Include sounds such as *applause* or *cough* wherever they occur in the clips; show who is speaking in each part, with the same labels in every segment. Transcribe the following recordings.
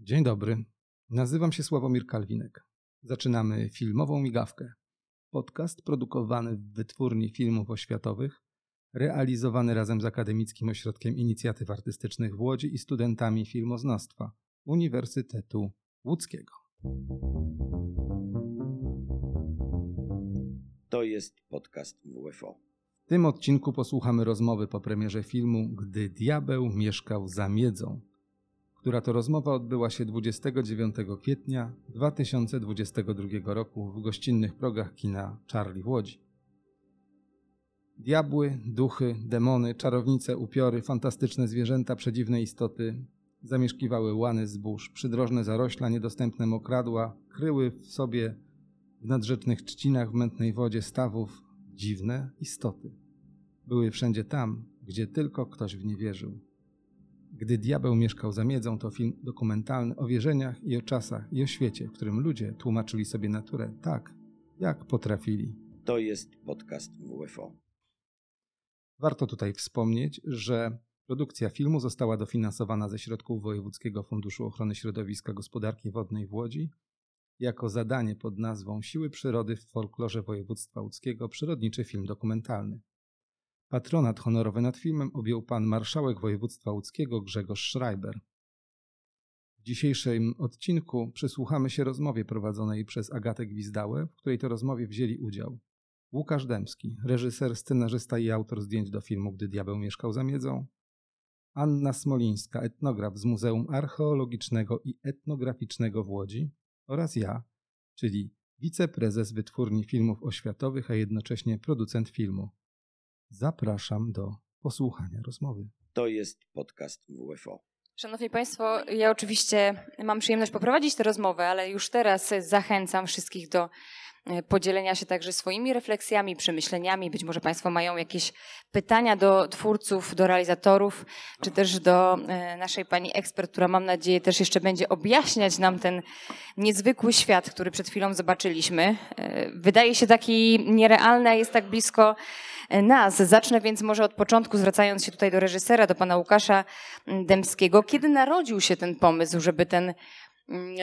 Speaker 1: Dzień dobry. Nazywam się Sławomir Kalwinek. Zaczynamy filmową migawkę. Podcast produkowany w wytwórni filmów oświatowych, realizowany razem z Akademickim Ośrodkiem Inicjatyw Artystycznych w Łodzi i studentami filmoznawstwa Uniwersytetu Łódzkiego.
Speaker 2: To jest podcast WFO.
Speaker 1: W tym odcinku posłuchamy rozmowy po premierze filmu Gdy diabeł mieszkał za miedzą, która to rozmowa odbyła się 29 kwietnia 2022 roku w gościnnych progach kina Charlie w Łodzi. Diabły, duchy, demony, czarownice, upiory, fantastyczne zwierzęta, przedziwne istoty zamieszkiwały łany zbóż, przydrożne zarośla, niedostępne mokradła, kryły w sobie w nadrzecznych trzcinach w mętnej wodzie stawów dziwne istoty. Były wszędzie tam, gdzie tylko ktoś w nie wierzył. Gdy diabeł mieszkał za miedzą, to film dokumentalny o wierzeniach i o czasach i o świecie, w którym ludzie tłumaczyli sobie naturę tak, jak potrafili.
Speaker 2: To jest podcast WFO.
Speaker 1: Warto tutaj wspomnieć, że produkcja filmu została dofinansowana ze środków Wojewódzkiego Funduszu Ochrony Środowiska Gospodarki Wodnej w Łodzi jako zadanie pod nazwą Siły Przyrody w folklorze województwa łódzkiego przyrodniczy film dokumentalny. Patronat honorowy nad filmem objął pan marszałek województwa łódzkiego Grzegorz Schreiber. W dzisiejszym odcinku przysłuchamy się rozmowie prowadzonej przez Agatę Gwizdałę, w której to rozmowie wzięli udział Łukasz Dębski, reżyser, scenarzysta i autor zdjęć do filmu Gdy diabeł mieszkał za miedzą, Anna Smolińska, etnograf z Muzeum Archeologicznego i Etnograficznego w Łodzi oraz ja, czyli wiceprezes Wytwórni Filmów Oświatowych, a jednocześnie producent filmu. Zapraszam do posłuchania rozmowy.
Speaker 2: To jest podcast WFO.
Speaker 3: Szanowni Państwo, ja oczywiście mam przyjemność poprowadzić tę rozmowę, ale już teraz zachęcam wszystkich do podzielenia się także swoimi refleksjami, przemyśleniami. Być może Państwo mają jakieś pytania do twórców, do realizatorów, czy też do e, naszej pani ekspert, która mam nadzieję też jeszcze będzie objaśniać nam ten niezwykły świat, który przed chwilą zobaczyliśmy. E, wydaje się taki nierealny, a jest tak blisko nas. Zacznę więc może od początku, zwracając się tutaj do reżysera, do pana Łukasza Dębskiego. Kiedy narodził się ten pomysł, żeby ten mm,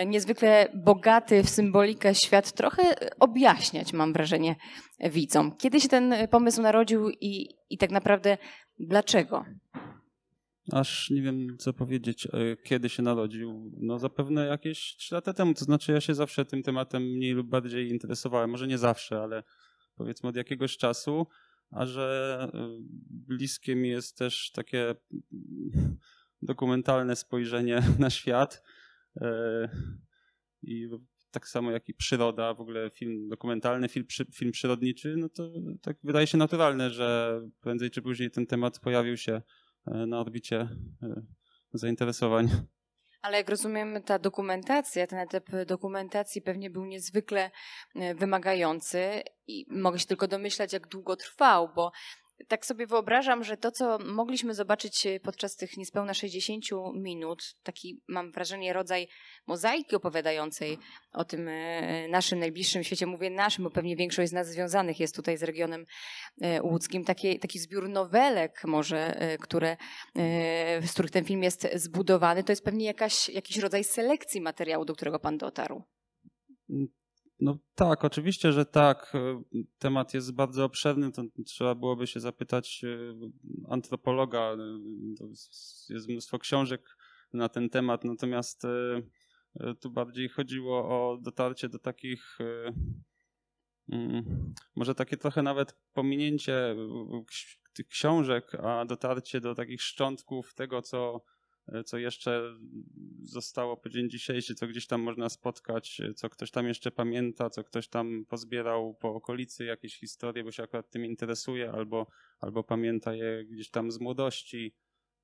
Speaker 3: niezwykle bogaty w symbolikę świat trochę objaśniać, mam wrażenie, widzom. Kiedy się ten pomysł narodził i, i tak naprawdę dlaczego?
Speaker 4: Aż nie wiem, co powiedzieć, e, kiedy się narodził. No zapewne jakieś 3 lata temu. To znaczy, ja się zawsze tym tematem mniej lub bardziej interesowałem. Może nie zawsze, ale powiedzmy od jakiegoś czasu a że bliskie mi jest też takie *laughs* dokumentalne spojrzenie na świat i tak samo jak i przyroda, w ogóle film dokumentalny, film, film przyrodniczy, no to tak wydaje się naturalne, że prędzej czy później ten temat pojawił się y, na orbicie zainteresowań.
Speaker 3: Ale jak rozumiem, ta dokumentacja, ten etap dokumentacji pewnie był niezwykle e, wymagający i mogę się tylko domyślać, jak długo trwał, bo tak sobie wyobrażam, że to, co mogliśmy zobaczyć e, podczas tych niespełna 60 minut, taki mam wrażenie rodzaj mozaiki opowiadającej o tym e, naszym najbliższym świecie, mówię naszym, bo pewnie większość z nas związanych jest tutaj z regionem e, łódzkim, taki, taki zbiór nowelek może, które, z których ten film jest zbudowany, to jest pewnie jakaś, jakiś rodzaj selekcji materiału, do którego pan dotarł.
Speaker 4: No tak, oczywiście, że tak. Temat jest bardzo obszerny, to trzeba byłoby się zapytać e, antropologa. Jest mnóstwo książek na ten temat, natomiast e, e, tu bardziej chodziło o dotarcie do takich, mm, może takie trochę nawet pominięcie tych książek, a dotarcie do takich szczątków tego, co E, co jeszcze zostało po dzień dzisiejszy, co gdzieś tam można spotkać, e, co ktoś tam jeszcze pamięta, co ktoś tam pozbierał po okolicy, jakieś historie, bo się akurat tym interesuje, albo, albo pamięta je gdzieś tam z młodości.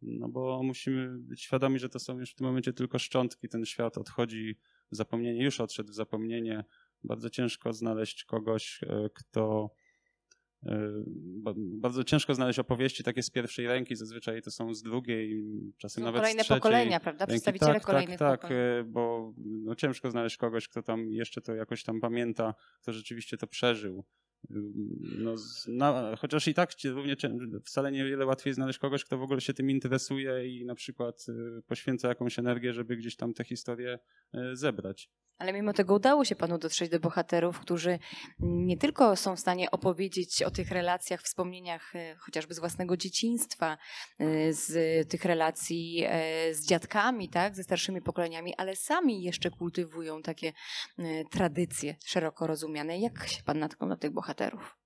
Speaker 4: No bo musimy być świadomi, że to są już w tym momencie tylko szczątki. Ten świat odchodzi w zapomnienie, już odszedł w zapomnienie. Bardzo ciężko znaleźć kogoś, e, kto E, bardzo ciężko znaleźć opowieści takie z pierwszej ręki, zazwyczaj to są z drugiej, czasem nawet
Speaker 3: kolejne
Speaker 4: z trzeciej.
Speaker 3: pokolenia, prawda? Przedstawiciele
Speaker 4: tak,
Speaker 3: kolejnych
Speaker 4: tak,
Speaker 3: pokoleń.
Speaker 4: Tak, bo no, ciężko znaleźć kogoś, kto tam jeszcze to jakoś tam pamięta, kto rzeczywiście to przeżył. no, na, chociaż i tak równie wcale niewiele łatwiej znaleźć kogoś, kto w ogóle się tym interesuje i na przykład poświęca jakąś energię, żeby gdzieś tam te historie y, zebrać.
Speaker 3: Ale mimo tego udało się panu dotrzeć do bohaterów, którzy nie tylko są w stanie opowiedzieć o tych relacjach, wspomnieniach y, chociażby z własnego dzieciństwa, z tych relacji z dziadkami, tak, ze starszymi pokoleniami, ale sami jeszcze kultywują takie tradycje szeroko rozumiane. Jak się pan natknął na tych bohaterów?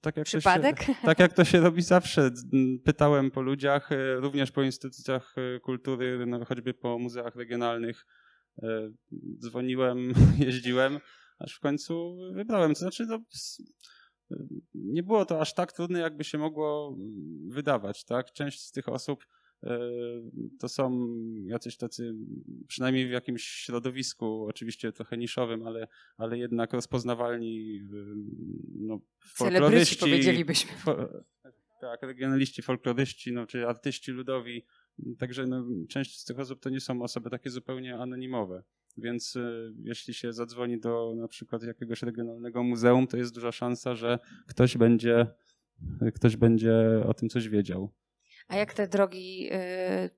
Speaker 4: Tak jak
Speaker 3: Przypadek?
Speaker 4: Się, tak jak to się robi zawsze. Pytałem po ludziach, e, również po instytucjach e, kultury, no, choćby po muzeach regionalnych. E, dzwoniłem, *laughs* jeździłem, aż w końcu wybrałem. To znaczy, no, nie było to aż tak trudne, jakby się mogło wydawać. Tak? Część z tych osób E, to są jacyś tacy, przynajmniej w jakimś środowisku, oczywiście trochę niszowym, ale, ale jednak rozpoznawalni no, folkloryści.
Speaker 3: powiedzielibyśmy.
Speaker 4: tak, regionaliści, folkloryści, no, czy artyści ludowi. Także no, część z tych osób to nie są osoby takie zupełnie anonimowe. Więc y, jeśli się zadzwoni do na przykład jakiegoś regionalnego muzeum, to jest duża szansa, że ktoś będzie, ktoś będzie o tym coś wiedział.
Speaker 3: A jak te drogi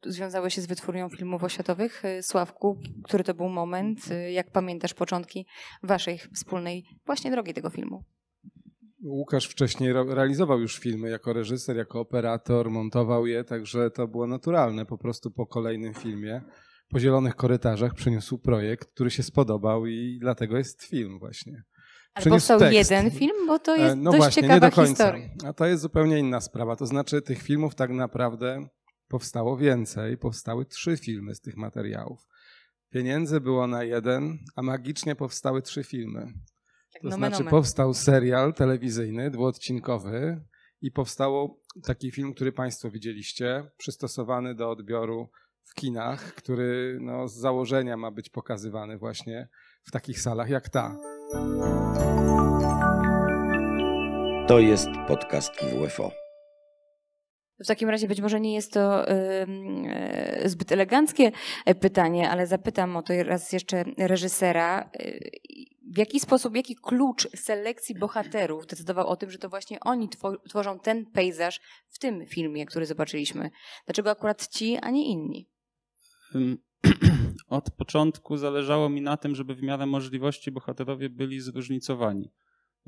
Speaker 3: y, związały się z wytwórnią filmów oświatowych? Y, Sławku, który to był moment? Y, jak pamiętasz początki waszej wspólnej właśnie drogi tego filmu?
Speaker 1: Łukasz wcześniej realizował już filmy jako reżyser, jako operator, montował je, także to było naturalne. Po prostu po kolejnym filmie, po zielonych korytarzach przyniósł projekt, który się spodobał i dlatego jest film właśnie.
Speaker 3: Ale powstał tekst. jeden film, bo to jest no dość właśnie, ciekawa nie do końca. historia.
Speaker 1: A to jest zupełnie inna sprawa. To znaczy tych filmów tak naprawdę powstało więcej. Powstały trzy filmy z tych materiałów. Pieniędzy było na jeden, a magicznie powstały trzy filmy. Tak, to znaczy powstał serial telewizyjny, dwuodcinkowy i powstało taki film, który Państwo widzieliście, przystosowany do odbioru w kinach, który no, z założenia ma być pokazywany właśnie w takich salach jak ta.
Speaker 2: To jest podcast WFO.
Speaker 3: W takim razie być może nie jest to y, zbyt eleganckie e, pytanie, ale zapytam o to raz jeszcze reżysera. Y, w jaki sposób, jaki klucz selekcji bohaterów decydował o tym, że to właśnie oni tworzą ten pejzaż w tym filmie, który zobaczyliśmy? Dlaczego akurat ci, a nie inni? *clears throat*
Speaker 4: Od początku zależało mi na tym, żeby w miarę możliwości bohaterowie byli zróżnicowani.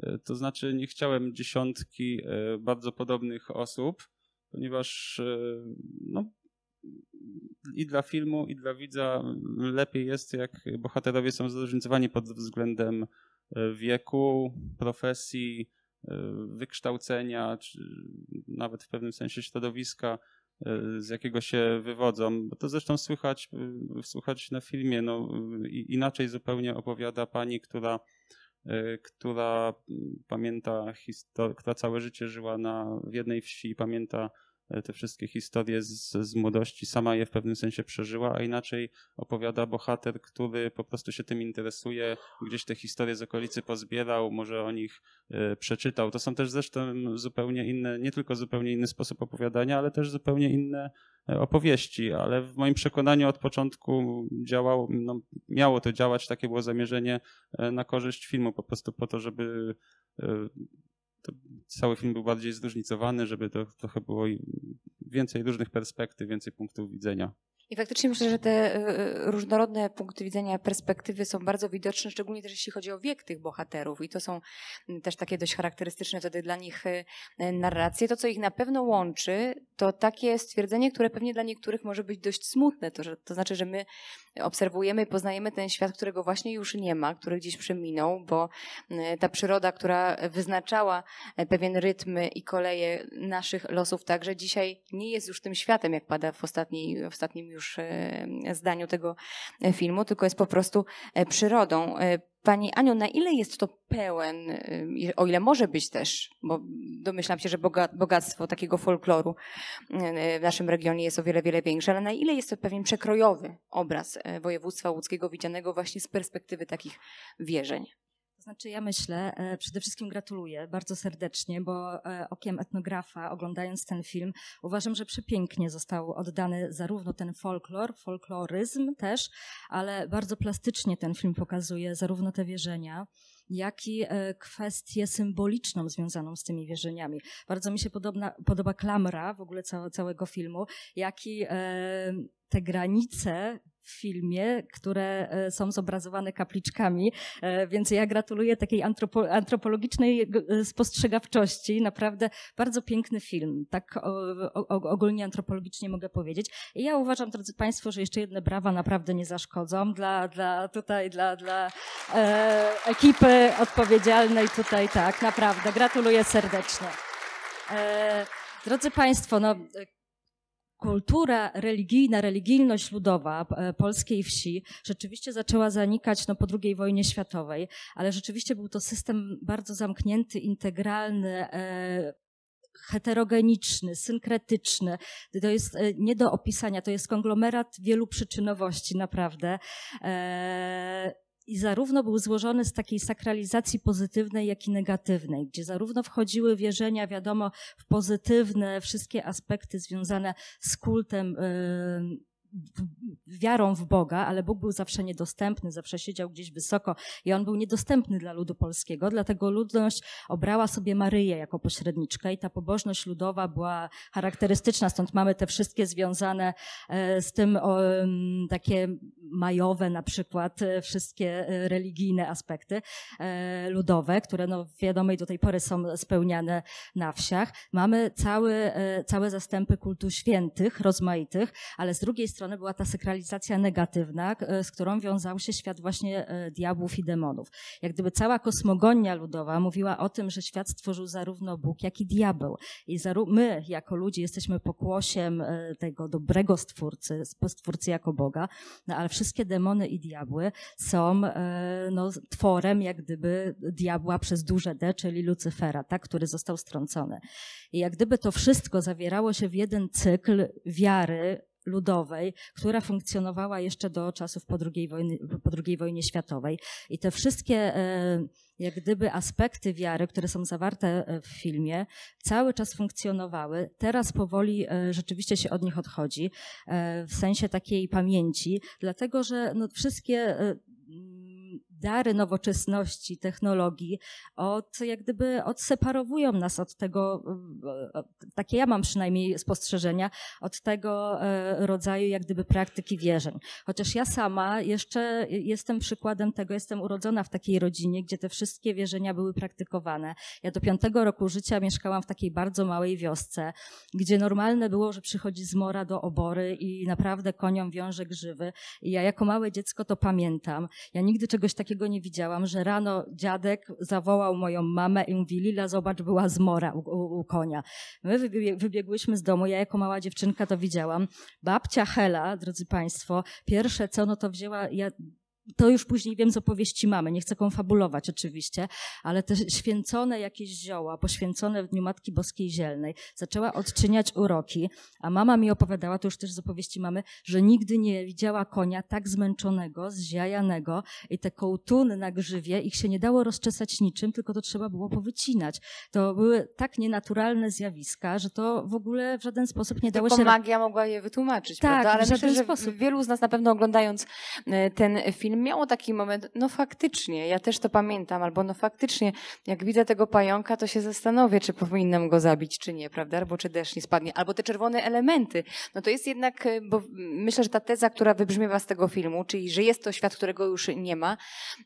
Speaker 4: E, to znaczy, nie chciałem dziesiątki e, bardzo podobnych osób, ponieważ e, no, i dla filmu, i dla widza lepiej jest, jak bohaterowie są zróżnicowani pod względem wieku, profesji, wykształcenia, czy nawet w pewnym sensie środowiska, z jakiego się wywodzą. Bo to zresztą słychać, słychać na filmie. No, inaczej zupełnie opowiada pani, która Y, która pamięta która całe życie żyła na, w jednej wsi i pamięta te wszystkie historie z, z młodości, sama je w pewnym sensie przeżyła, a inaczej opowiada bohater, który po prostu się tym interesuje, gdzieś te historie z okolicy pozbierał, może o nich y, przeczytał. To są też zresztą zupełnie inne, nie tylko zupełnie inny sposób opowiadania, ale też zupełnie inne E, opowieści, ale w moim przekonaniu od początku działało, no, miało to działać, takie było zamierzenie e, na korzyść filmu, po prostu po to, żeby e, cały film był bardziej zróżnicowany, żeby to trochę było więcej różnych perspektyw, więcej punktów widzenia.
Speaker 3: I faktycznie myślę, że te y, y, różnorodne punkty widzenia, perspektywy są bardzo widoczne, szczególnie też jeśli chodzi o wiek tych bohaterów. I to są też takie dość charakterystyczne wtedy dla nich y, narracje. To, co ich na pewno łączy, to takie stwierdzenie, które pewnie dla niektórych może być dość smutne. To, że, to znaczy, że my obserwujemy i poznajemy ten świat, którego właśnie już nie ma, który gdzieś przeminął, bo ta przyroda, która wyznaczała pewien rytm i koleje naszych losów także dzisiaj nie jest już tym światem, jak pada w, ostatniej, w ostatnim już e, zdaniu tego e, filmu, tylko jest po prostu e, przyrodą. Pani Aniu, na ile jest to pełen, o ile może być też, bo domyślam się, że bogactwo takiego folkloru w naszym regionie jest o wiele, wiele większe, ale na ile jest to pewien przekrojowy obraz województwa łódzkiego widzianego właśnie z perspektywy takich wierzeń?
Speaker 5: Znaczy, ja myślę, e, przede wszystkim gratuluję bardzo serdecznie, bo e, okiem etnografa, oglądając ten film, uważam, że przepięknie został oddany zarówno ten folklor, folkloryzm też, ale bardzo plastycznie ten film pokazuje zarówno te wierzenia, jak i kwestię symboliczną związaną z tymi wierzeniami. Bardzo mi się podobna, podoba klamra w ogóle całego filmu, jak i te granice w filmie, które e, są zobrazowane kapliczkami, e, więc ja gratuluję takiej antropo, antropologicznej e, spostrzegawczości. Naprawdę bardzo piękny film, tak ogólnie antropologicznie mogę powiedzieć. I ja uważam, drodzy Państwo, że jeszcze jedne brawa naprawdę nie zaszkodzą dla, dla tutaj, dla, dla e, ekipy odpowiedzialnej tutaj, tak, naprawdę. Gratuluję serdecznie. E, drodzy Państwo, no kultura religijna, religijność ludowa e, polskiej wsi rzeczywiście zaczęła zanikać no, po II wojnie światowej, ale rzeczywiście był to system bardzo zamknięty, integralny, e, heterogeniczny, synkretyczny. To jest e, nie do opisania, to jest konglomerat wielu przyczynowości, naprawdę. I zarówno był złożony z takiej sakralizacji pozytywnej, jak i negatywnej, gdzie zarówno wchodziły wierzenia, wiadomo, w pozytywne wszystkie aspekty związane z kultem wiarą w Boga, ale Bóg był zawsze niedostępny, zawsze siedział gdzieś wysoko i on był niedostępny dla ludu polskiego, dlatego ludność obrała sobie Maryję jako pośredniczkę i ta pobożność ludowa była charakterystyczna, stąd mamy te wszystkie związane e, z tym takie majowe na przykład, e, wszystkie e, religijne aspekty ludowe, które no wiadomo i do tej pory są spełniane na wsiach. Mamy całe, całe zastępy kultu świętych, rozmaitych, ale z drugiej strony strony była ta sakralizacja negatywna, e, z którą wiązał się świat właśnie e, diabłów i demonów. Jak gdyby cała kosmogonia ludowa mówiła o tym, że świat stworzył zarówno Bóg, jak i diabeł. I my, jako ludzie, jesteśmy pokłosiem e, tego dobrego stwórcy, stwórcy jako Boga, no, ale wszystkie demony i diabły są no, tworem, jak gdyby diabła przez duże D, czyli Lucyfera, tak, który został strącony. I jak gdyby to wszystko zawierało się w jeden cykl wiary, ludowej, która funkcjonowała jeszcze do czasów po II, wojny, po II wojnie światowej. I te wszystkie e, jak gdyby aspekty wiary, które są zawarte e, w filmie, cały czas funkcjonowały. Teraz powoli e, rzeczywiście się od nich odchodzi, w sensie takiej pamięci, dlatego że no, wszystkie dary nowoczesności, technologii, od, jak gdyby odseparowują nas od tego, takie ja mam przynajmniej spostrzeżenia, od tego e, rodzaju jak gdyby praktyki wierzeń. Chociaż ja sama jeszcze jestem przykładem tego, jestem urodzona w takiej rodzinie, gdzie te wszystkie wierzenia były praktykowane. Ja do piątego roku życia mieszkałam w takiej bardzo małej wiosce, gdzie normalne było, że przychodzi zmora do obory i naprawdę koniom wiąże grzywy. I ja jako małe dziecko to pamiętam. Ja nigdy czegoś takiego takiego nie widziałam, że rano dziadek zawołał moją mamę i mówi, Lila, zobacz, była zmora u, u, u konia. My wybiegłyśmy z domu, ja jako mała dziewczynka to widziałam. Babcia Hela, drodzy Państwo, pierwsze co, no to wzięła, ja to już później wiem z opowieści mamy, nie chcę konfabulować oczywiście, ale te święcone jakieś zioła, poświęcone w Dniu Matki Boskiej Zielnej, zaczęła odczyniać uroki, a mama mi opowiadała, to już też z opowieści mamy, że nigdy nie widziała konia tak zmęczonego, zziajanego i te kołtuny na grzywie, ich się nie dało rozczesać niczym, tylko to trzeba było powycinać. To były tak nienaturalne zjawiska, że to w ogóle w żaden sposób nie dało
Speaker 3: tylko
Speaker 5: się...
Speaker 3: magia mogła je wytłumaczyć,
Speaker 5: tak,
Speaker 3: prawda? Ale
Speaker 5: w żaden
Speaker 3: myślę,
Speaker 5: sposób.
Speaker 3: wielu z nas na pewno oglądając e, ten film miało taki moment, no faktycznie, ja też to pamiętam, albo no faktycznie, jak widzę tego pająka, to się zastanowię, czy powinnam go zabić, czy nie, prawda? Albo czy deszcz nie spadnie, albo te czerwone elementy. No to jest jednak, e, bo myślę, że ta teza, która wybrzmiewa z tego filmu, czyli że jest to świat, którego już nie ma,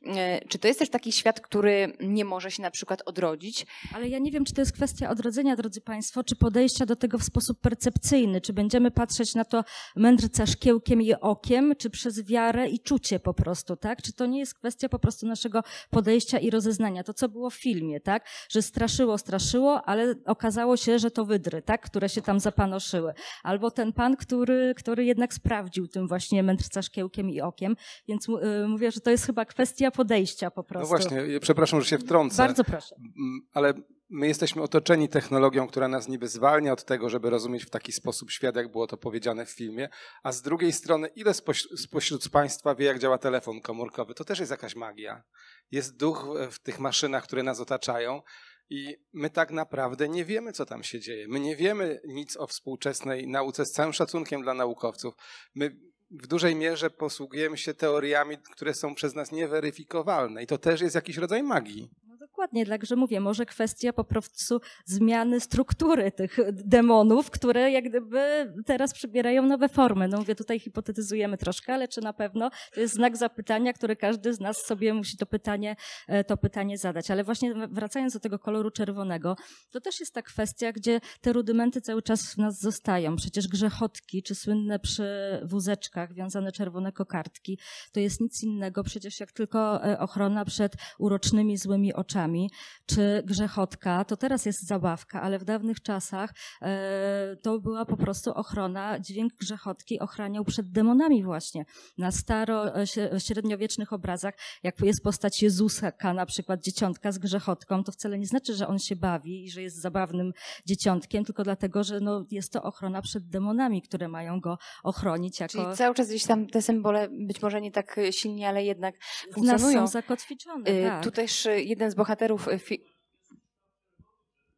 Speaker 3: e, czy to jest też taki świat, który nie może się na przykład odrodzić?
Speaker 5: Ale ja nie wiem, czy to jest kwestia odrodzenia, drodzy Państwo, czy podejścia do tego w sposób percepcyjny, czy będziemy patrzeć na to mędrca szkiełkiem i okiem, czy przez wiarę i czucie po prostu, tak? Czy to nie jest kwestia po prostu naszego podejścia i rozeznania? To, co było w filmie, tak? Że straszyło, straszyło, ale okazało się, że to wydry, tak? Które się tam zapanoszyły. Albo ten pan, który, który jednak sprawdził tym właśnie mędrca szkiełkiem i okiem. Więc yy, mówię, że to jest chyba kwestia podejścia po prostu.
Speaker 1: No właśnie, przepraszam, że się wtrącę.
Speaker 5: Bardzo proszę.
Speaker 1: Ale my jesteśmy otoczeni technologią, która nas niby zwalnia od tego, żeby rozumieć w taki sposób świat, jak było to powiedziane w filmie, a z drugiej strony, ile spośród Państwa wie, jak działa telefon komórkowy? To też jest jakaś magia. Jest duch w tych maszynach, które nas otaczają. I my tak naprawdę nie wiemy, co tam się dzieje. My nie wiemy nic o współczesnej nauce, z całym szacunkiem dla naukowców. My w dużej mierze posługujemy się teoriami, które są przez nas nieweryfikowalne i to też jest jakiś rodzaj magii.
Speaker 5: No dokładnie, także mówię, może kwestia po prostu zmiany struktury tych demonów, które jak gdyby teraz przybierają nowe formy. No mówię, tutaj hipotetyzujemy troszkę, ale czy na pewno to jest znak zapytania, który każdy z nas sobie musi to pytanie, e, to pytanie zadać. Ale właśnie wracając do tego koloru czerwonego, to też jest ta kwestia, gdzie te rudymenty cały czas w nas zostają. Przecież grzechotki, czy słynne przy wózeczkach wiązane czerwone kokardki, to jest nic innego przecież jak tylko e, ochrona przed urocznymi złymi oczami, czy grzechotka, to teraz jest zabawka, ale w dawnych czasach e, to była po prostu ochrona, dźwięk grzechotki ochraniał przed demonami właśnie. Na staro, e, średniowiecznych obrazach, jak jest postać Jezusa, na przykład dzieciątka z grzechotką, to wcale nie znaczy, że on się bawi i że jest zabawnym dzieciątkiem, tylko dlatego, że no, jest to ochrona przed demonami, które mają go ochronić jako...
Speaker 3: Czyli cały czas gdzieś tam te symbole, być może nie tak silnie, ale jednak
Speaker 5: w nas
Speaker 3: funkcjonują.
Speaker 5: są zakotwiczone,
Speaker 3: Y,
Speaker 5: tak.
Speaker 3: Tu też jeden z bohaterów y, fi-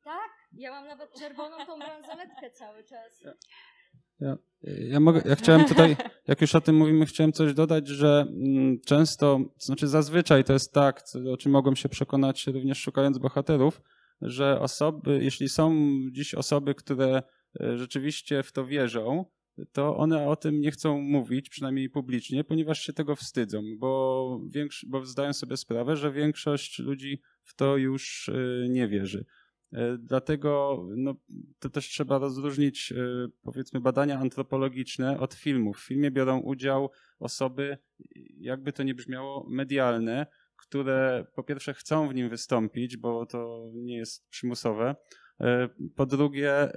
Speaker 5: Tak? Ja mam nawet czerwoną tą bransoletkę cały czas.
Speaker 4: Ja, ja, mogę, ja chciałem tutaj, jak już o tym mówimy, chciałem coś dodać, że mm, często, to znaczy zazwyczaj to jest tak, co, o czym mogłem się przekonać również szukając bohaterów, że osoby, jeśli są dziś osoby, które e, rzeczywiście w to wierzą, to one o tym nie chcą mówić, przynajmniej publicznie, ponieważ się tego wstydzą, bo, większo- bo zdają sobie sprawę, że większość ludzi w to już e, nie wierzy. E, Dlatego no, to też trzeba rozróżnić, e, powiedzmy, badania antropologiczne od filmów. W filmie biorą udział osoby, jakby to nie brzmiało, medialne, które po pierwsze chcą w nim wystąpić, bo to nie jest przymusowe. E, Po drugie, e,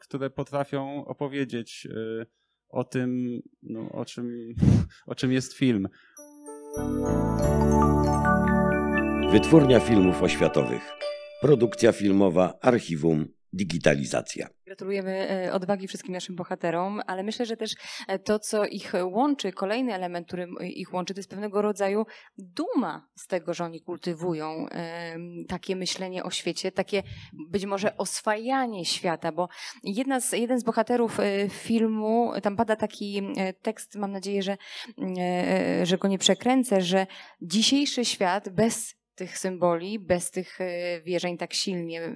Speaker 4: które potrafią opowiedzieć e, o tym, no, o, czym, *laughs* o czym jest film.
Speaker 2: Wytwórnia filmów oświatowych. Produkcja filmowa, archiwum, digitalizacja.
Speaker 3: Gratulujemy e, odwagi wszystkim naszym bohaterom, ale myślę, że też e, to, co ich łączy, kolejny element, który ich łączy, to jest pewnego rodzaju duma z tego, że oni kultywują takie myślenie o świecie, takie być może oswajanie świata, bo jedna z, jeden z bohaterów e, filmu, tam pada taki tekst, mam nadzieję, że, że go nie przekręcę, że dzisiejszy świat bez tych symboli, bez tych e, wierzeń tak silnie e,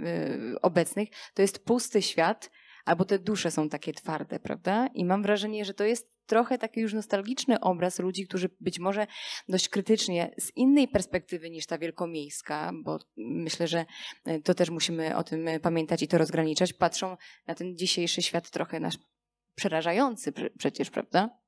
Speaker 3: obecnych, to jest pusty świat, albo te dusze są takie twarde, prawda? I mam wrażenie, że to jest trochę taki już nostalgiczny obraz ludzi, którzy być może dość krytycznie, z innej perspektywy niż ta wielkomiejska, bo myślę, że e, to też musimy o tym pamiętać i to rozgraniczać, patrzą na ten dzisiejszy świat trochę nasz przerażający przecież, prawda?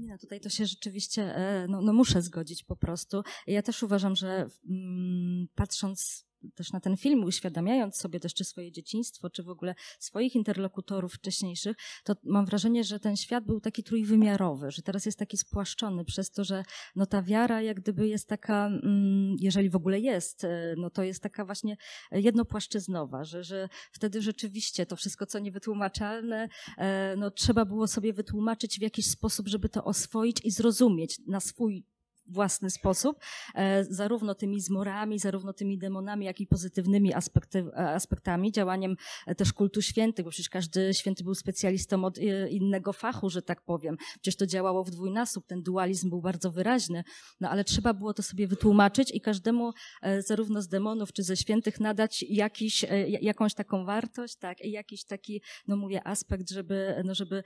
Speaker 5: Nie no, tutaj to się rzeczywiście, e, no, no muszę zgodzić po prostu. Ja też uważam, że mm, patrząc też na ten film, uświadamiając sobie też czy swoje dzieciństwo, czy w ogóle swoich interlokutorów wcześniejszych, to mam wrażenie, że ten świat był taki trójwymiarowy, że teraz jest taki spłaszczony przez to, że no ta wiara jak gdyby jest taka, mm, jeżeli w ogóle jest, e, no to jest taka właśnie jednopłaszczyznowa, że, że wtedy rzeczywiście to wszystko, co niewytłumaczalne, e, no trzeba było sobie wytłumaczyć w jakiś sposób, żeby to oswoić i zrozumieć na swój własny sposób, e, zarówno tymi zmorami, zarówno tymi demonami, jak i pozytywnymi aspekty, e, aspektami, działaniem e, też kultu świętych, bo przecież każdy święty był specjalistą od innego fachu, że tak powiem. Przecież to działało w dwójnasób, ten dualizm był bardzo wyraźny, no ale trzeba było to sobie wytłumaczyć i każdemu zarówno z demonów czy ze świętych nadać jakiś, jakąś taką wartość, tak, i jakiś taki, no mówię, aspekt, żeby, no żeby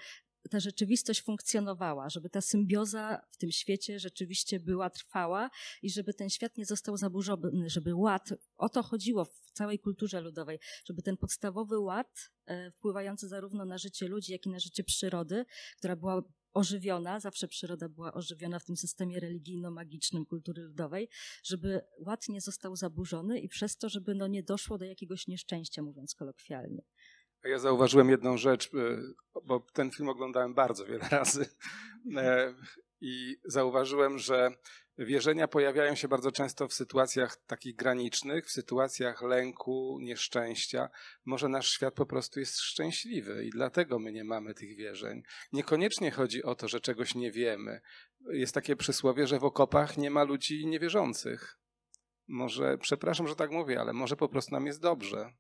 Speaker 5: ta rzeczywistość funkcjonowała, żeby ta symbioza w tym świecie rzeczywiście była trwała i żeby ten świat nie został zaburzony, żeby ład, o to chodziło w całej kulturze ludowej, żeby ten podstawowy ład, e, wpływający zarówno na życie ludzi, jak i na życie przyrody, która była ożywiona, zawsze przyroda była ożywiona w tym systemie religijno-magicznym kultury ludowej, żeby ład nie został zaburzony i przez to, żeby no nie doszło do jakiegoś nieszczęścia, mówiąc kolokwialnie.
Speaker 1: Ja zauważyłem jedną rzecz, y, bo ten film oglądałem bardzo wiele razy e, i zauważyłem, że wierzenia pojawiają się bardzo często w sytuacjach takich granicznych, w sytuacjach lęku, nieszczęścia. Może nasz świat po prostu jest szczęśliwy i dlatego my nie mamy tych wierzeń. Niekoniecznie chodzi o to, że czegoś nie wiemy. Jest takie przysłowie, że w okopach nie ma ludzi niewierzących. Może, przepraszam, że tak mówię, ale może po prostu nam jest dobrze.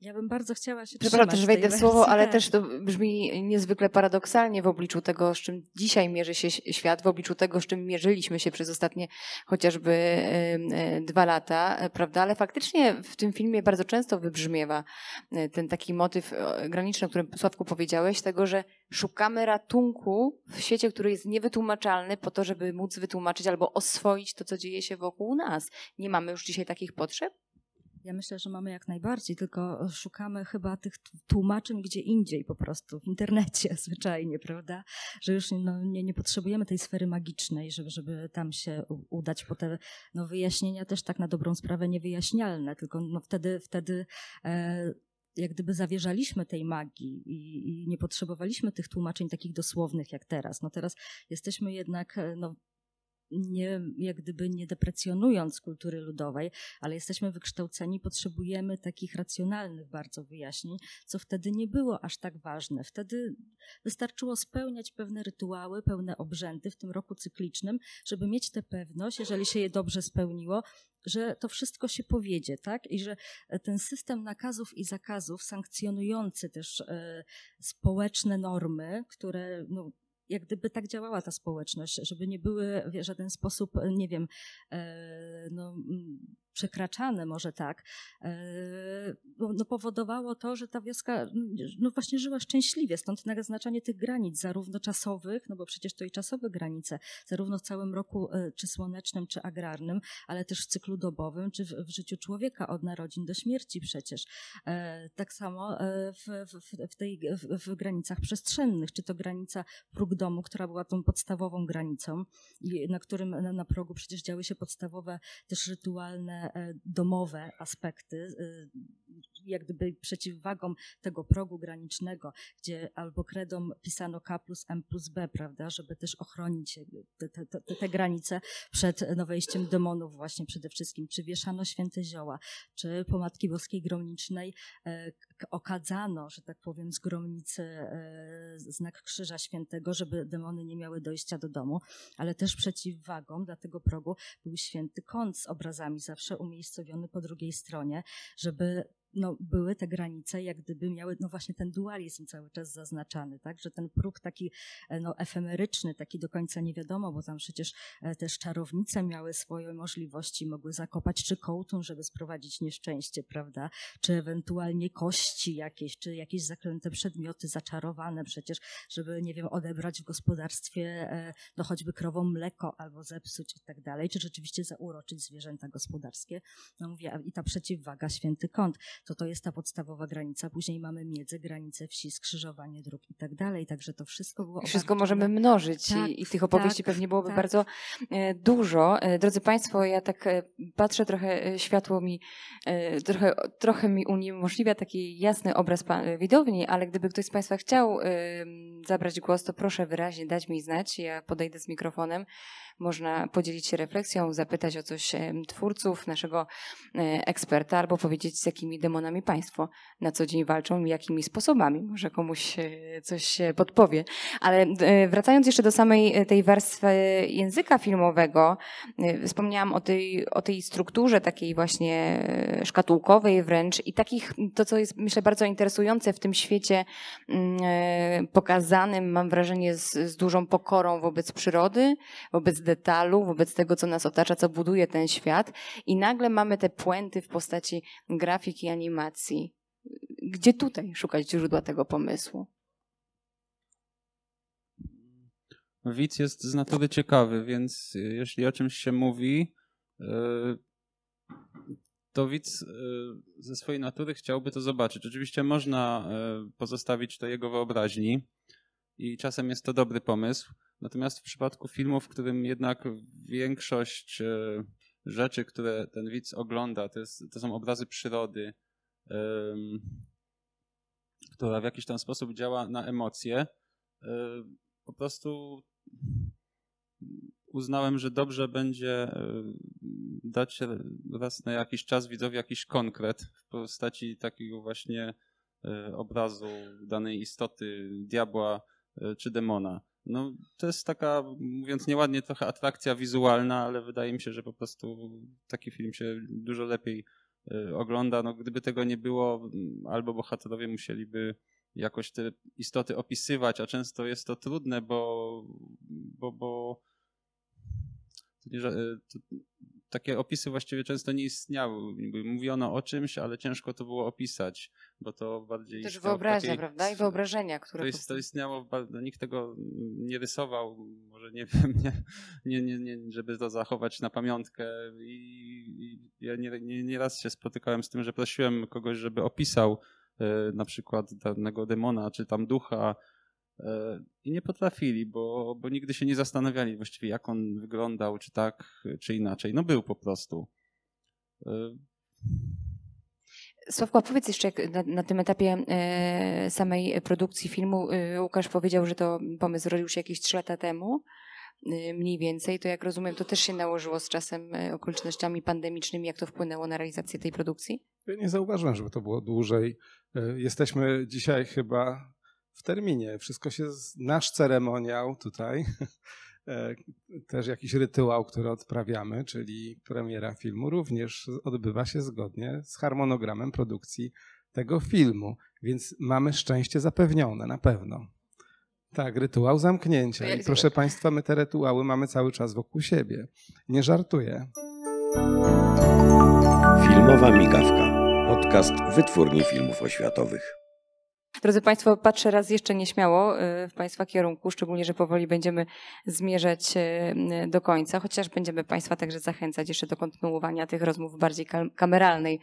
Speaker 5: Ja bym bardzo chciała się
Speaker 3: Przepraszam, też wejdę w słowo,
Speaker 5: wersji,
Speaker 3: ale
Speaker 5: tak.
Speaker 3: też to brzmi niezwykle paradoksalnie w obliczu tego, z czym dzisiaj mierzy się świat, w obliczu tego, z czym mierzyliśmy się przez ostatnie chociażby e, dwa lata, e, prawda? Ale faktycznie w tym filmie bardzo często wybrzmiewa e, ten taki motyw graniczny, o którym Sławku powiedziałeś, tego, że szukamy ratunku w świecie, który jest niewytłumaczalny po to, żeby móc wytłumaczyć albo oswoić to, co dzieje się wokół nas. Nie mamy już dzisiaj takich potrzeb?
Speaker 5: Ja myślę, że mamy jak najbardziej, tylko szukamy chyba tych tłumaczeń gdzie indziej po prostu, w internecie *laughs* zwyczajnie, prawda? Że już no, nie, nie potrzebujemy tej sfery magicznej, żeby, żeby tam się udać po te no, wyjaśnienia też tak na dobrą sprawę niewyjaśnialne, tylko no, wtedy, wtedy e, jak gdyby zawierzaliśmy tej magii i, i nie potrzebowaliśmy tych tłumaczeń takich dosłownych jak teraz. No teraz jesteśmy jednak e, no, nie, jak gdyby nie deprecjonując kultury ludowej, ale jesteśmy wykształceni, potrzebujemy takich racjonalnych bardzo wyjaśnień, co wtedy nie było aż tak ważne. Wtedy wystarczyło spełniać pewne rytuały, pełne obrzędy w tym roku cyklicznym, żeby mieć tę pewność, jeżeli się je dobrze spełniło, że to wszystko się powiedzie, tak? I że ten system nakazów i zakazów sankcjonujący też e, społeczne normy, które no, jak gdyby tak działała ta społeczność, żeby nie były w żaden sposób, nie wiem, e, no, przekraczane może tak, e, no, no powodowało to, że ta wioska no właśnie żyła szczęśliwie, stąd naznaczanie tych granic, zarówno czasowych, no bo przecież to i czasowe granice, zarówno w całym roku e, czy słonecznym, czy agrarnym, ale też w cyklu dobowym, czy w, w życiu człowieka od narodzin do śmierci przecież. E, tak samo w, w, w, tej, w, granicach przestrzennych, czy to granica próg domu, która była tą podstawową granicą, na którym na, na progu przecież działy się podstawowe też rytualne domowe aspekty, e, jak gdyby przeciwwagą tego progu granicznego, gdzie albo kredą pisano K plus M plus B, prawda, żeby też ochronić te, te, te, te granice przed no, wejściem demonów właśnie przede wszystkim, czy wieszano święte zioła, czy po Matki Boskiej Gromnicznej e, okadzano, że tak powiem, z gromnicy e, znak Krzyża Świętego, żeby demony nie miały dojścia do domu, ale też przeciwwagą dla tego progu był święty kąt z obrazami zawsze umiejscowiony po drugiej stronie, żeby no, były te granice, jak gdyby miały no właśnie ten dualizm cały czas zaznaczany, tak, że ten próg taki e, no, efemeryczny, taki do końca nie wiadomo, bo tam przecież e, też czarownice miały swoje możliwości, mogły zakopać czy kołtun, żeby sprowadzić nieszczęście, prawda, czy ewentualnie kości jakieś, czy jakieś zaklęte przedmioty zaczarowane przecież, żeby, nie wiem, odebrać w gospodarstwie e, no choćby krową mleko albo zepsuć i tak dalej, czy rzeczywiście zauroczyć zwierzęta gospodarskie. No mówię, i ta przeciwwaga, święty kąt, to to jest ta podstawowa granica. Później mamy miedzę, granice wsi, skrzyżowanie dróg i tak dalej, także to wszystko było
Speaker 3: wszystko
Speaker 5: obarczone-
Speaker 3: możemy mnożyć
Speaker 5: Tak,
Speaker 3: i, i tych opowieści
Speaker 5: tak,
Speaker 3: pewnie byłoby
Speaker 5: tak.
Speaker 3: bardzo e, dużo. E, Drodzy Państwo, ja tak e, patrzę trochę, światło mi trochę, trochę mi uniemożliwia taki jasny obraz widowni, ale gdyby ktoś z Państwa chciał zabrać głos, to proszę wyraźnie dać mi znać. Ja podejdę z mikrofonem. Można podzielić się refleksją, zapytać o coś twórców, naszego eksperta, albo powiedzieć, z jakimi demonami Państwo na co dzień walczą i jakimi sposobami. Może komuś e, coś się podpowie. Ale e, wracając jeszcze do samej e, tej warstwy języka filmowego, wspomniałam o tej, o tej strukturze takiej właśnie szkatułkowej wręcz i takich, to co jest myślę bardzo interesujące w tym świecie mm, pokazanym, mam wrażenie, z, z dużą pokorą wobec przyrody, wobec detalu, wobec tego, co nas otacza, co buduje ten świat i nagle mamy te puenty w postaci grafiki, animacji. Gdzie tutaj szukać źródła tego pomysłu?
Speaker 4: Widz jest z natury ciekawy, więc jeśli o czymś się mówi, y, to widz y, ze swojej natury chciałby to zobaczyć. Oczywiście można y, pozostawić to jego wyobraźni i czasem jest to dobry pomysł. Natomiast w przypadku filmu, w którym jednak większość rzeczy, które ten widz ogląda, to, jest, to są obrazy przyrody, która w jakiś tam sposób działa na emocje, po prostu uznałem, że dobrze będzie y, dać raz na jakiś czas widzowi jakiś konkret w postaci takiego właśnie y, obrazu danej istoty, diabła y, czy demona. No, to jest taka, mówiąc nieładnie, trochę atrakcja wizualna, ale wydaje mi się, że po prostu taki film się dużo lepiej ogląda. No, gdyby tego nie było, mm, albo bohaterowie musieliby jakoś te istoty opisywać, a często jest to trudne, bo, bo, bo to nie, y, to, takie opisy właściwie często nie istniały. Mówiono o czymś, ale ciężko to było opisać, bo to bardziej
Speaker 3: Też wyobraźnia,
Speaker 4: takiej-
Speaker 3: prawda? I wyobrażenia, które
Speaker 4: to, jest, to istniało, no, nikt tego nie rysował, może nie *laughs* wiem, nie, nie, nie, nie, żeby to zachować na pamiątkę. I, i ja nie, nie, nie raz się spotykałem z tym, że prosiłem kogoś, żeby opisał e, na przykład danego demona, czy tam ducha i nie potrafili, bo, bo nigdy się nie zastanawiali właściwie, jak on wyglądał, czy tak, czy inaczej. No był po prostu. E,
Speaker 3: Sławko, powiedz jeszcze, jak na, na tym etapie e, samej produkcji filmu e, Łukasz powiedział, że to pomysł zrodził się jakieś trzy lata temu, e, mniej więcej. To jak rozumiem, to też się nałożyło z czasem e, okolicznościami pandemicznymi. Jak to wpłynęło na realizację tej produkcji?
Speaker 1: Ja nie zauważyłem, żeby to było dłużej. E, Jesteśmy dzisiaj chyba w terminie. Wszystko się, nasz ceremoniał tutaj, *laughs* e, też jakiś rytuał, który odprawiamy, czyli premiera filmu, również odbywa się zgodnie z harmonogramem produkcji tego filmu. Więc mamy szczęście zapewnione, na pewno. Tak, rytuał zamknięcia. I proszę Państwa, my te rytuały mamy cały czas wokół siebie. Nie żartuję.
Speaker 2: Filmowa Migawka. Podcast Wytwórni Filmów Oświatowych.
Speaker 3: Drodzy Państwo, patrzę raz jeszcze nieśmiało e, w Państwa kierunku, szczególnie, że powoli będziemy zmierzać e, do końca, chociaż będziemy Państwa także zachęcać jeszcze do kontynuowania tych rozmów w bardziej kam- kameralnej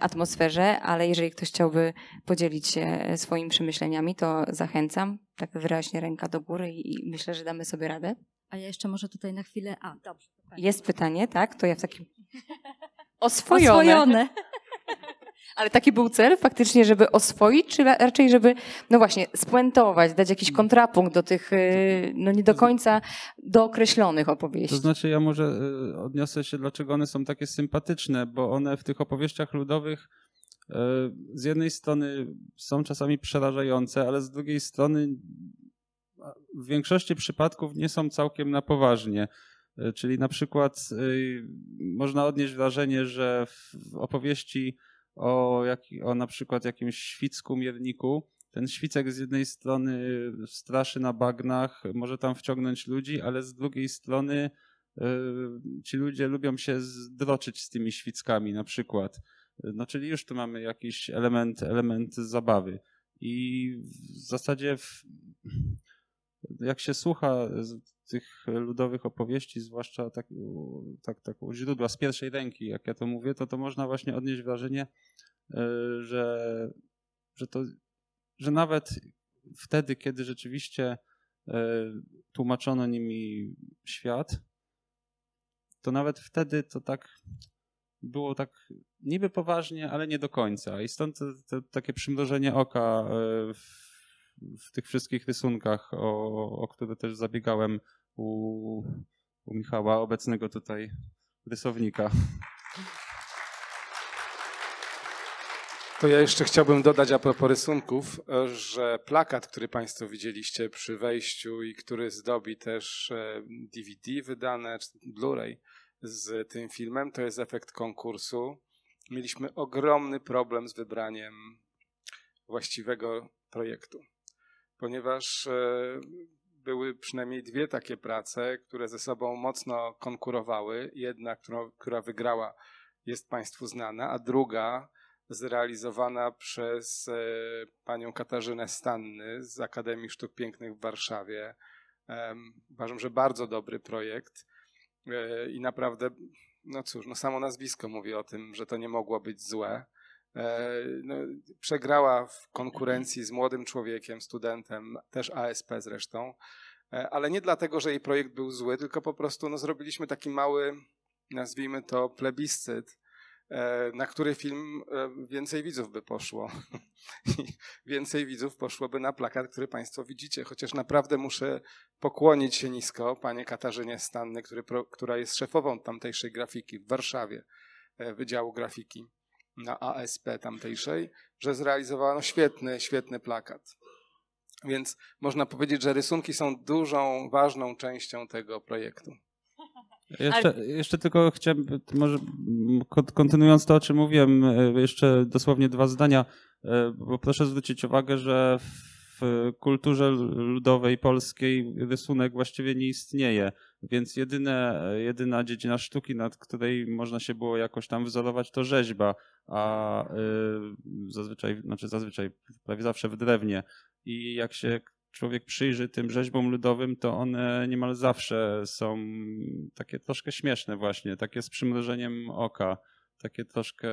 Speaker 3: atmosferze, ale jeżeli ktoś chciałby podzielić się swoimi przemyśleniami, to zachęcam, tak wyraźnie ręka do góry i myślę, że damy sobie radę.
Speaker 5: A ja jeszcze może tutaj na chwilę. A, dobrze.
Speaker 3: Jest pytanie, tak? To ja w takim... *laughs* Oswojone.
Speaker 5: Oswojone. *laughs*
Speaker 3: Ale taki był cel faktycznie, żeby oswoić, czy ra- raczej, żeby, no właśnie, spuentować, dać jakiś kontrapunkt do tych, y, no nie do końca dookreślonych opowieści.
Speaker 4: To znaczy, ja może y, odniosę się, dlaczego one są takie sympatyczne, bo one w tych opowieściach ludowych y, z jednej strony są czasami przerażające, ale z drugiej strony w większości przypadków nie są całkiem na poważnie. Czyli na przykład można odnieść wrażenie, że w opowieści o, jak, o na przykład jakimś świcku mierniku, ten świcek z jednej strony straszy na bagnach, może tam wciągnąć ludzi, ale z drugiej strony y, ci ludzie lubią się zdroczyć z tymi świckami na przykład. No czyli już tu mamy jakiś element, element zabawy. I w zasadzie w, jak się słucha tych ludowych opowieści, zwłaszcza tak, tak, tak u źródła z pierwszej ręki, jak ja to mówię, to to można właśnie odnieść wrażenie, y, że, że to że nawet wtedy, kiedy rzeczywiście e, tłumaczono nimi świat, to nawet wtedy to tak było tak niby poważnie, ale nie do końca. I stąd te, te, takie przymrożenie oka e, w, w tych wszystkich rysunkach, o, o które też zabiegałem u, u Michała, obecnego tutaj rysownika.
Speaker 1: To ja jeszcze chciałbym dodać a propos rysunków, e, że plakat, który Państwo widzieliście przy wejściu i który zdobi też e, DVD wydane, czy Blu-ray z tym filmem, to jest efekt konkursu. Mieliśmy ogromny problem z wybraniem właściwego projektu, ponieważ e, były przynajmniej dwie takie prace, które ze sobą mocno konkurowały. Jedna, która wygrała, jest Państwu znana, a druga zrealizowana przez e, panią Katarzynę Stanny z Akademii Sztuk Pięknych w Warszawie. Uważam, że bardzo dobry projekt E, i naprawdę, no cóż, no samo nazwisko mówi o tym, że to nie mogło być złe. E, No, przegrała w konkurencji z młodym człowiekiem, studentem, też ASP zresztą, E, ale nie dlatego, że jej projekt był zły, tylko po prostu no, zrobiliśmy taki mały, nazwijmy to plebiscyt, e, na który film więcej widzów by poszło. *laughs* Więcej widzów poszłoby na plakat, który Państwo widzicie. Chociaż naprawdę muszę pokłonić się nisko panie Katarzynie Stanny, który, która jest szefową tamtejszej grafiki w Warszawie, Wydziału Grafiki na ASP tamtejszej, że zrealizowano świetny, świetny plakat. Więc można powiedzieć, że rysunki są dużą, ważną częścią tego projektu.
Speaker 4: Jeszcze, jeszcze tylko chciałem, może kontynuując to, o czym mówiłem, e, jeszcze dosłownie dwa zdania, e, bo proszę zwrócić uwagę, że w kulturze ludowej polskiej rysunek właściwie nie istnieje, więc jedyne, jedyna dziedzina sztuki, nad której można się było jakoś tam wzorować, to rzeźba, a y, zazwyczaj, znaczy zazwyczaj, prawie zawsze w drewnie. I jak się człowiek przyjrzy tym rzeźbom ludowym, to one niemal zawsze są takie troszkę śmieszne właśnie, takie z przymrużeniem oka, takie troszkę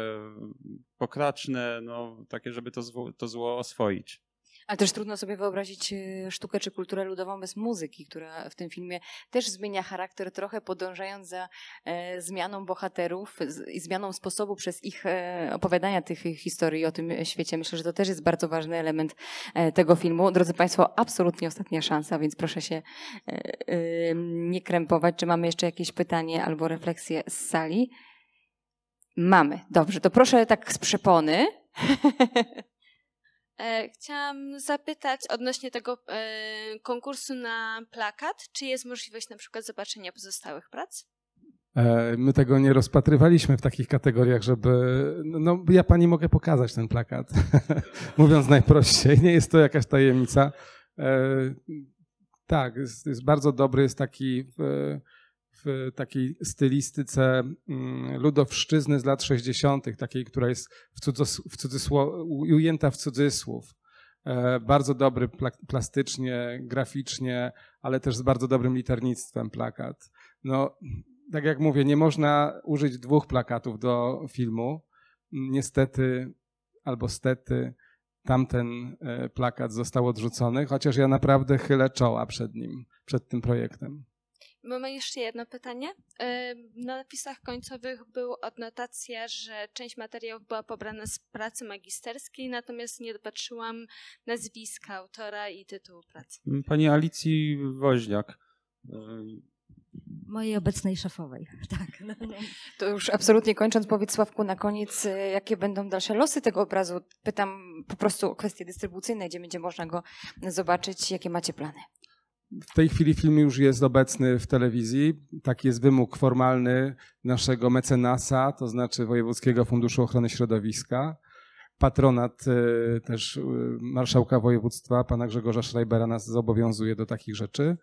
Speaker 4: pokraczne, no takie, żeby to zło, to zło oswoić.
Speaker 3: Ale też trudno sobie wyobrazić e, sztukę czy kulturę ludową bez muzyki, która w tym filmie też zmienia charakter trochę podążając za e, zmianą bohaterów i zmianą sposobu przez ich e, opowiadania tych historii o tym świecie. Myślę, że to też jest bardzo ważny element tego filmu. Drodzy Państwo, absolutnie ostatnia szansa, więc proszę się nie krępować. Czy mamy jeszcze jakieś pytanie albo refleksje z sali? Mamy. Dobrze, to proszę tak z przepony. *laughs*
Speaker 6: E, chciałam zapytać odnośnie tego e, konkursu na plakat, czy jest możliwość na przykład zobaczenia pozostałych prac?
Speaker 1: E, my tego nie rozpatrywaliśmy w takich kategoriach, żeby. No, ja pani mogę pokazać ten plakat, *laughs* mówiąc najprościej. Nie jest to jakaś tajemnica. Tak, jest, jest bardzo dobry, jest taki w takiej stylistyce mm, ludowszczyzny z lat 60., takiej, która jest w, cudzos, w cudzysło, ujęta w cudzysłów. E, bardzo dobry plastycznie, graficznie, ale też z bardzo dobrym liternictwem plakat. No, tak jak mówię, nie można użyć dwóch plakatów do filmu. Niestety albo stety tamten e, plakat został odrzucony, chociaż ja naprawdę chylę czoła przed nim, przed tym projektem.
Speaker 6: Mamy jeszcze jedno pytanie. Na napisach końcowych była odnotacja, że część materiałów była pobrana z pracy magisterskiej, natomiast nie dopatrzyłam nazwiska autora i tytułu pracy.
Speaker 4: Pani Alicji Woźniak.
Speaker 5: Mojej obecnej szefowej, *laughs* tak. No,
Speaker 3: no. To już absolutnie kończąc, powiedz Sławku na koniec, y, jakie będą dalsze losy tego obrazu? Pytam po prostu o kwestie dystrybucyjne, gdzie będzie można go zobaczyć, jakie macie plany?
Speaker 1: W tej chwili film już jest obecny w telewizji. Taki jest wymóg formalny naszego mecenasa, to znaczy Wojewódzkiego Funduszu Ochrony Środowiska. Patronat y, też y, marszałka województwa, pana Grzegorza Schreibera nas zobowiązuje do takich rzeczy.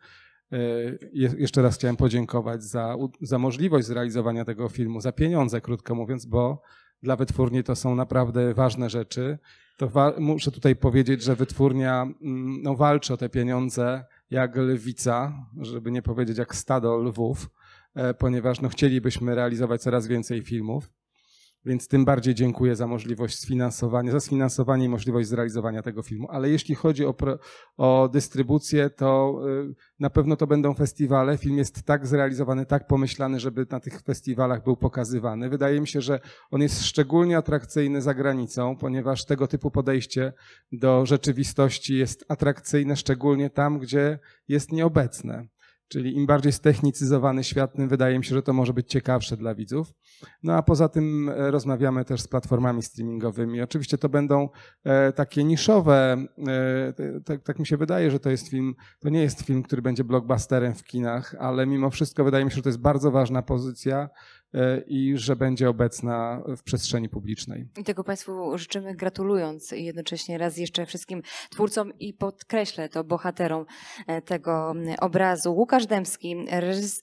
Speaker 1: Y, jeszcze raz chciałem podziękować za, za możliwość zrealizowania tego filmu, za pieniądze, krótko mówiąc, bo dla wytwórni to są naprawdę ważne rzeczy. To muszę tutaj powiedzieć, że wytwórnia mm, no, walczy o te pieniądze jak lwica, żeby nie powiedzieć jak stado lwów, e, ponieważ no, chcielibyśmy realizować coraz więcej filmów. Więc tym bardziej dziękuję za możliwość sfinansowania, za sfinansowanie i możliwość zrealizowania tego filmu. Ale jeśli chodzi o, o dystrybucję, to y, na pewno to będą festiwale. Film jest tak zrealizowany, tak pomyślany, żeby na tych festiwalach był pokazywany. Wydaje mi się, że on jest szczególnie atrakcyjny za granicą, ponieważ tego typu podejście do rzeczywistości jest atrakcyjne szczególnie tam, gdzie jest nieobecne. Czyli im bardziej stechnicyzowany świat, tym wydaje mi się, że to może być ciekawsze dla widzów. No a poza tym e, rozmawiamy też z platformami streamingowymi. Oczywiście to będą e, takie niszowe, tak, tak mi się wydaje, że to jest film, to nie jest film, który będzie blockbusterem w kinach, ale mimo wszystko wydaje mi się, że to jest bardzo ważna pozycja i że będzie obecna w przestrzeni publicznej.
Speaker 3: I tego Państwu życzymy gratulując jednocześnie raz jeszcze wszystkim twórcom i podkreślę to bohaterom e, tego obrazu. Łukasz Dębski,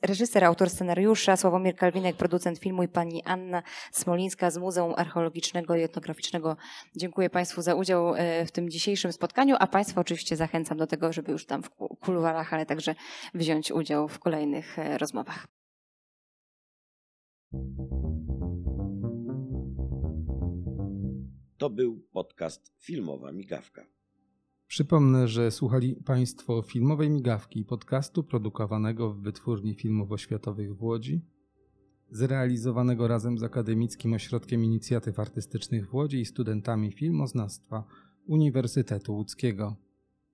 Speaker 3: reżyser, autor scenariusza, Sławomir Kalwinek, producent filmu i pani Anna Smolińska z Muzeum Archeologicznego i Etnograficznego. Dziękuję Państwu za udział e, w tym dzisiejszym spotkaniu, a Państwa oczywiście zachęcam do tego, żeby już tam w kuluarach, ale także wziąć udział w kolejnych rozmowach.
Speaker 2: To był podcast Filmowa Migawka.
Speaker 1: Przypomnę, że słuchali Państwo filmowej migawki podcastu produkowanego w Wytwórni Filmów Oświatowych w Łodzi, zrealizowanego razem z Akademickim Ośrodkiem Inicjatyw Artystycznych w Łodzi i studentami filmoznawstwa Uniwersytetu Łódzkiego.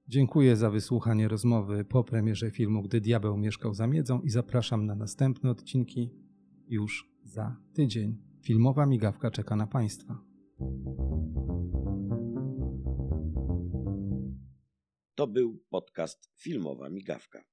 Speaker 1: Dziękuję za wysłuchanie rozmowy po premierze filmu Gdy Diabeł mieszkał za miedzą i zapraszam na następne odcinki już za tydzień. Filmowa migawka czeka na Państwa.
Speaker 2: To był podcast Filmowa Migawka.